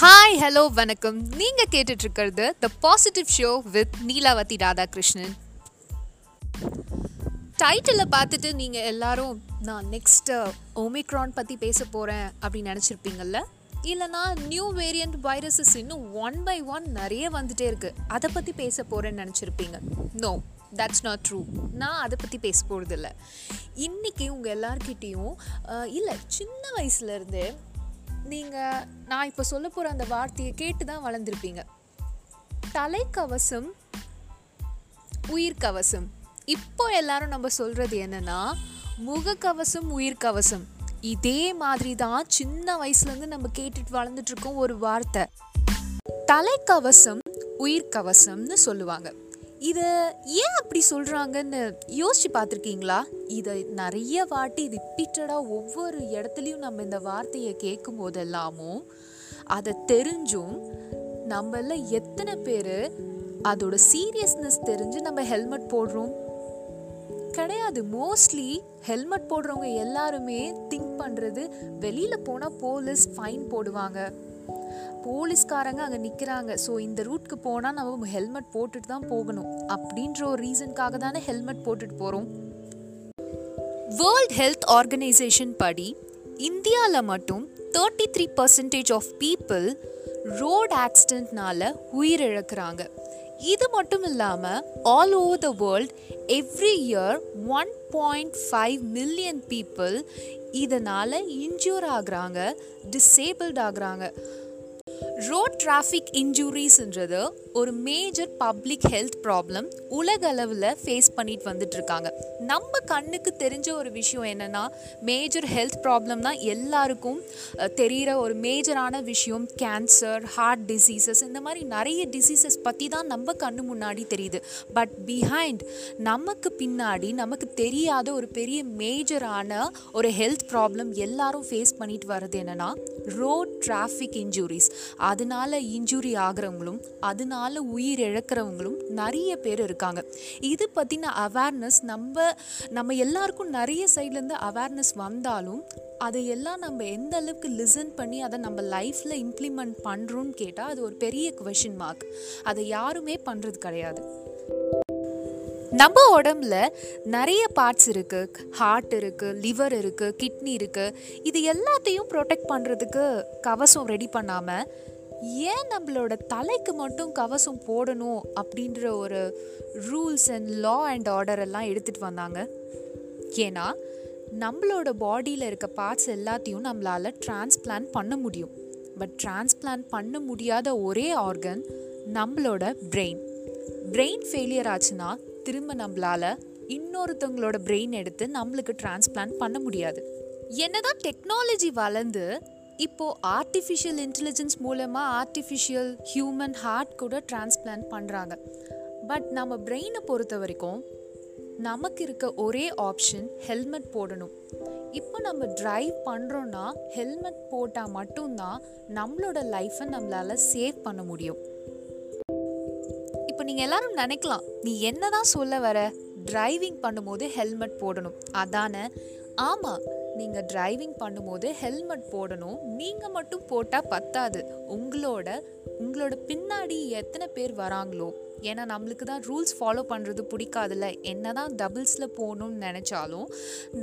Hi hello வணக்கம். நீங்க கேட்டுட்டு இருக்கிறது the positive show with Neelavathi Radhakrishnan. டைட்டிலில் பார்த்துட்டு நீங்கள் எல்லாரும் நான் நெக்ஸ்ட் ஒமிக்ரான் பற்றி பேச போகிறேன் அப்படின்னு நினச்சிருப்பீங்கல்ல? இல்லைனா நியூ வேரியண்ட் வைரஸஸ் இன்னும் ஒன் பை ஒன் நிறைய வந்துட்டே இருக்குது அதை பற்றி பேச போகிறேன்னு நினச்சிருப்பீங்க. நோ தட்ஸ் நாட் ட்ரூ நான் அதை பற்றி பேச போகிறதில்ல இன்றைக்கி உங்கள் எல்லார்கிட்டேயும் இல்லை சின்ன வயசுலேருந்தே நீங்கள் நான் இப்போ சொல்ல போகிற அந்த வார்த்தையை கேட்டு தான் வளர்ந்துருப்பீங்க. தலைக்கவசம் உயிர்கவசம் இப்போ எல்லாரும் நம்ம சொல்கிறது என்னன்னா முகக்கவசம் உயிர்கவசம் இதே மாதிரி தான் சின்ன வயசுலேருந்து நம்ம கேட்டுட்டு வளர்ந்துட்டு இருக்கோம் ஒரு வார்த்தை. தலைக்கவசம் உயிர்கவசம்னு சொல்லுவாங்க. இதை ஏன் அப்படி சொல்கிறாங்கன்னு யோசித்து பார்த்துருக்கீங்களா? இதை நிறைய வாட்டி ரிப்பீட்டடாக ஒவ்வொரு இடத்துலையும் நம்ம இந்த வார்த்தையை கேட்கும் போதெல்லாமும் அதை தெரிஞ்சும் நம்மள எத்தனை பேர் அதோட சீரியஸ்னஸ் தெரிஞ்சு நம்ம ஹெல்மெட் போடுறோம்? கிடையாது. மோஸ்ட்லி ஹெல்மெட் போடுறவங்க எல்லாருமே திங்க் பண்ணுறது வெளியில் போனால் போலீஸ் ஃபைன் போடுவாங்க. போலீஸ்காரங்க அங்கே நிற்கிறாங்க ஸோ இந்த ரூட்க்கு போனால் நம்ம ஹெல்மெட் போட்டுட்டு தான் போகணும். அப்படின்ற ஒரு ரீசனுக்காக தானே ஹெல்மெட் போட்டுட்டு போகிறோம் வேர்ல்ட் ஹெல்த் ஆர்கனைசேஷன் படி இந்தியாவில் மட்டும் thirty three percentage of people road ஆக்சிடென்ட்னால உயிரிழக்கிறாங்க. இது மட்டும் இல்லாமல் all over the world every year one point five million people இதனால் இன்ஜூர் ஆகுறாங்க டிசேபிள்ட் ஆகுறாங்க. ரோட் டிராஃபிக் இன்ஜூரிஸ்ன்றது ஒரு மேஜர் பப்ளிக் ஹெல்த் ப்ராப்ளம் உலக அளவில் ஃபேஸ் பண்ணிட்டு வந்துட்டு இருக்காங்க நம்ம கண்ணுக்கு தெரிஞ்ச ஒரு விஷயம் என்னென்னா மேஜர் ஹெல்த் ப்ராப்ளம் தான் எல்லாருக்கும் தெரிகிற ஒரு மேஜரான விஷயம் கேன்சர் ஹார்ட் டிசீசஸ் இந்த மாதிரி நிறைய டிசீசஸ் பற்றி தான் நம்ம கண்ணு முன்னாடி தெரியுது. பட் பிஹைண்ட் நமக்கு பின்னாடி நமக்கு தெரியாத ஒரு பெரிய மேஜரான ஒரு ஹெல்த் ப்ராப்ளம் எல்லாரும் ஃபேஸ் பண்ணிட்டு வர்றது என்னென்னா ரோட் டிராஃபிக் இன்ஜுரிஸ் அதனால இன்ஜுரி ஆகிறவங்களும் அதனால உயிர் இழக்கிறவங்களும் நிறைய பேர் இருக்காங்க. இது பற்றின அவேர்னஸ் நம்ம நம்ம எல்லாருக்கும் நிறைய சைட்லேருந்து அவேர்னஸ் வந்தாலும் அதையெல்லாம் நம்ம எந்த அளவுக்கு லிசன் பண்ணி அதை நம்ம லைஃப்பில் இம்ப்ளிமெண்ட் பண்ணுறோன்னு கேட்டால் அது ஒரு பெரிய கொஷின் மார்க் அதை யாருமே பண்ணுறது கிடையாது. நம்ம உடம்புல நிறைய பார்ட்ஸ் இருக்குது ஹார்ட் இருக்குது லிவர் இருக்குது கிட்னி இருக்குது இது எல்லாத்தையும் ப்ரொடெக்ட் பண்ணுறதுக்கு கவசம் ரெடி பண்ணாமல் ஏன் நம்மளோட தலைக்கு மட்டும் கவசம் போடணும் அப்படின்ற ஒரு rules and law and order எல்லாம் எடுத்துகிட்டு வந்தாங்க. ஏன்னா நம்மளோட பாடியில் இருக்க பார்ட்ஸ் எல்லாத்தையும் நம்மளால் டிரான்ஸ்பிளான்ட் பண்ண முடியும். பட் டிரான்ஸ்பிளான்ட் பண்ண முடியாத ஒரே ஆர்கன் நம்மளோட பிரெயின் பிரெயின் ஃபெயிலியர் ஆச்சுன்னா திரும்ப நம்மளால் இன்னொருத்தவங்களோட பிரெயின் எடுத்து நம்மளுக்கு டிரான்ஸ்பிளான்ட் பண்ண முடியாது. என்னதான் டெக்னாலஜி வளர்ந்து இப்போது ஆர்டிஃபிஷியல் இன்டெலிஜென்ஸ் மூலமாக ஆர்டிஃபிஷியல் ஹியூமன் ஹார்ட் கூட டிரான்ஸ்பிளான்ட் பண்ணுறாங்க பட் நம்ம பிரெயினை பொறுத்த வரைக்கும் நமக்கு இருக்க ஒரே ஆப்ஷன் ஹெல்மெட் போடணும். இப்போ நம்ம டிரைவ் பண்ணுறோன்னா ஹெல்மெட் போட்டால் மட்டும்தான் நம்மளோட லைஃப்பை நம்மளால் சேவ் பண்ண முடியும். இப்போ நீங்கள் எல்லாரும் நினைக்கலாம் நீ என்ன தான் சொல்ல வர? டிரைவிங் பண்ணும்போது ஹெல்மெட் போடணும். அதானே? ஆமாம் நீங்கள் டிரைவிங் பண்ணும்போது ஹெல்மெட் போடணும். நீங்கள் மட்டும் போட்டால் பத்தாது. உங்களோட உங்களோட பின்னாடி எத்தனை பேர் வராங்களோ ஏன்னா நம்மளுக்கு தான் ரூல்ஸ் ஃபாலோ பண்ணுறது பிடிக்காதுல்ல. என்ன தான் டபுள்ஸில் போகணும்னு நினச்சாலும்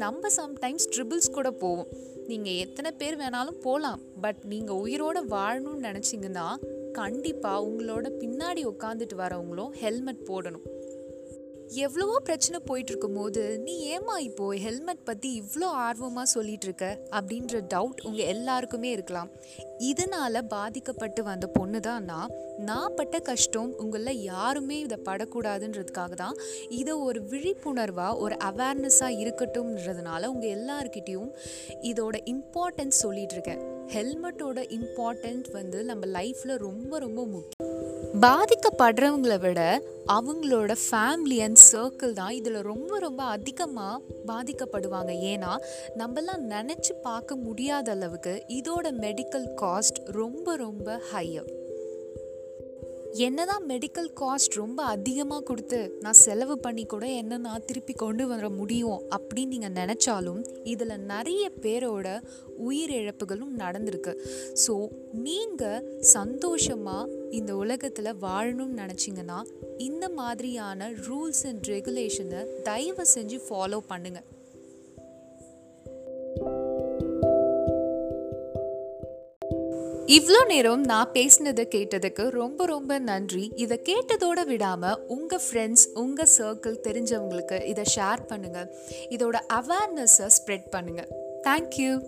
நம்ம சம்டைம்ஸ் ட்ரிபிள்ஸ் கூட போவோம். நீங்கள் எத்தனை பேர் வேணாலும் போகலாம் பட் நீங்கள் உயிரோடு வாழணும்னு நினச்சிங்கன்னா கண்டிப்பாக உங்களோட பின்னாடி உட்காந்துட்டு வரவங்களும் ஹெல்மெட் போடணும். எவ்வளவோ பிரச்சனை போயிட்டு இருக்கும்போது நீ ஏமா இப்போ ஹெல்மெட் பற்றி இவ்வளோ ஆர்வமாக சொல்லிட்டு இருக்க அப்படின்ற டவுட் உங்கள் எல்லாருக்குமே இருக்கலாம். இதனால் பாதிக்கப்பட்டு வந்த பொண்ணு தான் நான். நான் பட்ட கஷ்டம் உங்களில் யாருமே இதை படக்கூடாதுன்றதுக்காக தான். இதை ஒரு விழிப்புணர்வாக ஒரு அவேர்னஸாக இருக்கட்டும்ன்றதுனால உங்கள் எல்லாருக்கிட்டேயும் இதோட இம்பார்ட்டன்ஸ் சொல்லிகிட்ருக்கேன் இருக்கேன் ஹெல்மெட்டோட இம்பார்ட்டன்ட் வந்து நம்ம லைஃப்பில் ரொம்ப ரொம்ப முக்கியம். பாதிக்கப்படுறவங்களை விட அவங்களோட ஃபேமிலி அண்ட் சர்க்கிள் தான் இதில் ரொம்ப ரொம்ப அதிகமாக பாதிக்கப்படுவாங்க. ஏன்னா நம்மலாம் நினச்சி பார்க்க முடியாத அளவுக்கு இதோட மெடிக்கல் காஸ்ட் ரொம்ப ரொம்ப ஹையர் என்னதான் மெடிக்கல் காஸ்ட் ரொம்ப அதிகமாக கொடுத்து நான் செலவு பண்ணி கூட என்ன நான் திருப்பி கொண்டு வர முடியும் அப்படின்னு நீங்கள் நினச்சாலும் இதில் நிறைய பேரோட உயிரிழப்புகளும் நடந்திருக்கு. ஸோ நீங்கள் சந்தோஷமாக இந்த உலகத்தில் வாழணும்னு நினச்சிங்கன்னா இந்த மாதிரியான ரூல்ஸ் அண்ட் ரெகுலேஷனை தயவு செஞ்சு ஃபாலோ பண்ணுங்கள் இவ்வளோ நேரம் நான் பேசினதை கேட்டதுக்கு ரொம்ப ரொம்ப நன்றி. இதை கேட்டதோட விடாமல் உங்கள் ஃப்ரெண்ட்ஸ் உங்கள் சர்க்கிள் தெரிஞ்சவங்களுக்கு இதை ஷேர் பண்ணுங்கள் இதோட அவேர்னஸை ஸ்ப்ரெட் பண்ணுங்கள் தேங்க்யூ